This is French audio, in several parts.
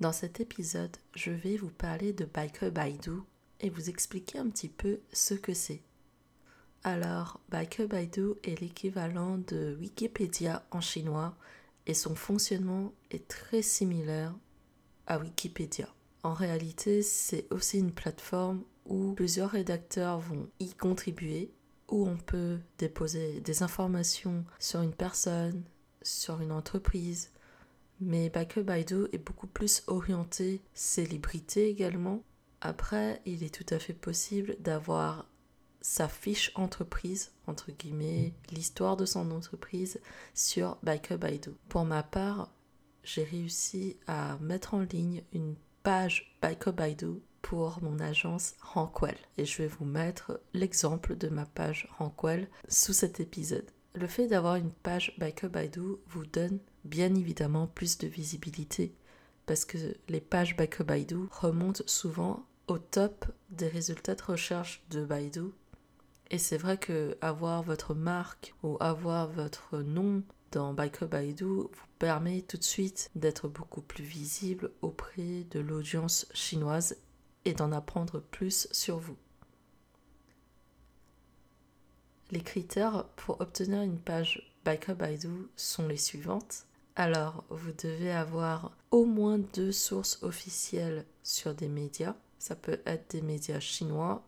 Dans cet épisode, je vais vous parler de Biker Baidu et vous expliquer un petit peu ce que c'est. Alors, Biker Baidu est l'équivalent de Wikipédia en chinois et son fonctionnement est très similaire à Wikipédia. En réalité, c'est aussi une plateforme où plusieurs rédacteurs vont y contribuer, où on peut déposer des informations sur une personne, sur une entreprise, mais Baker Baidu est beaucoup plus orienté célébrité également. Après, il est tout à fait possible d'avoir sa fiche entreprise, entre guillemets, l'histoire de son entreprise sur Biker Baidu. Pour ma part, j'ai réussi à mettre en ligne une page Biker Baidu pour mon agence Rankwell. Et je vais vous mettre l'exemple de ma page Rankwell sous cet épisode. Le fait d'avoir une page Biker Baidu vous donne bien évidemment plus de visibilité parce que les pages Baidu remontent souvent au top des résultats de recherche de Baidu. Et c'est vrai que avoir votre marque ou avoir votre nom dans Baidu vous permet tout de suite d'être beaucoup plus visible auprès de l'audience chinoise et d'en apprendre plus sur vous. Les critères pour obtenir une page Baidu sont les suivantes. Alors, vous devez avoir au moins deux sources officielles sur des médias. Ça peut être des médias chinois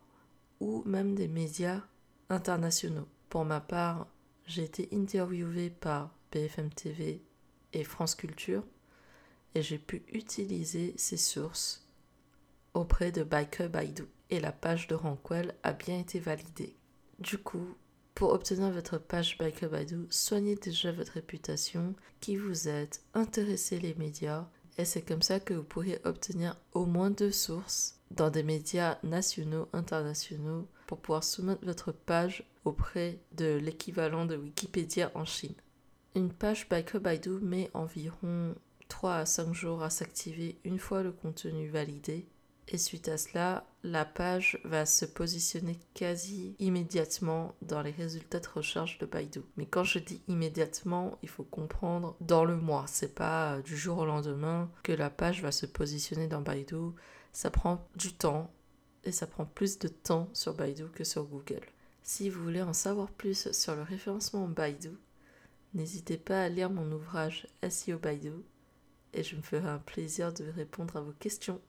ou même des médias internationaux. Pour ma part, j'ai été interviewée par BFM TV et France Culture et j'ai pu utiliser ces sources auprès de Biker Baidu et la page de Rankwell a bien été validée. Du coup, pour obtenir votre page Biker Baidu, soignez déjà votre réputation, qui vous êtes, intéressez les médias, et c'est comme ça que vous pourrez obtenir au moins deux sources dans des médias nationaux, internationaux, pour pouvoir soumettre votre page auprès de l'équivalent de Wikipédia en Chine. Une page Biker met environ 3 à 5 jours à s'activer une fois le contenu validé et suite à cela, la page va se positionner quasi immédiatement dans les résultats de recherche de Baidu. Mais quand je dis immédiatement, il faut comprendre dans le mois. C'est pas du jour au lendemain que la page va se positionner dans Baidu. Ça prend du temps et ça prend plus de temps sur Baidu que sur Google. Si vous voulez en savoir plus sur le référencement Baidu, n'hésitez pas à lire mon ouvrage SEO Baidu et je me ferai un plaisir de répondre à vos questions.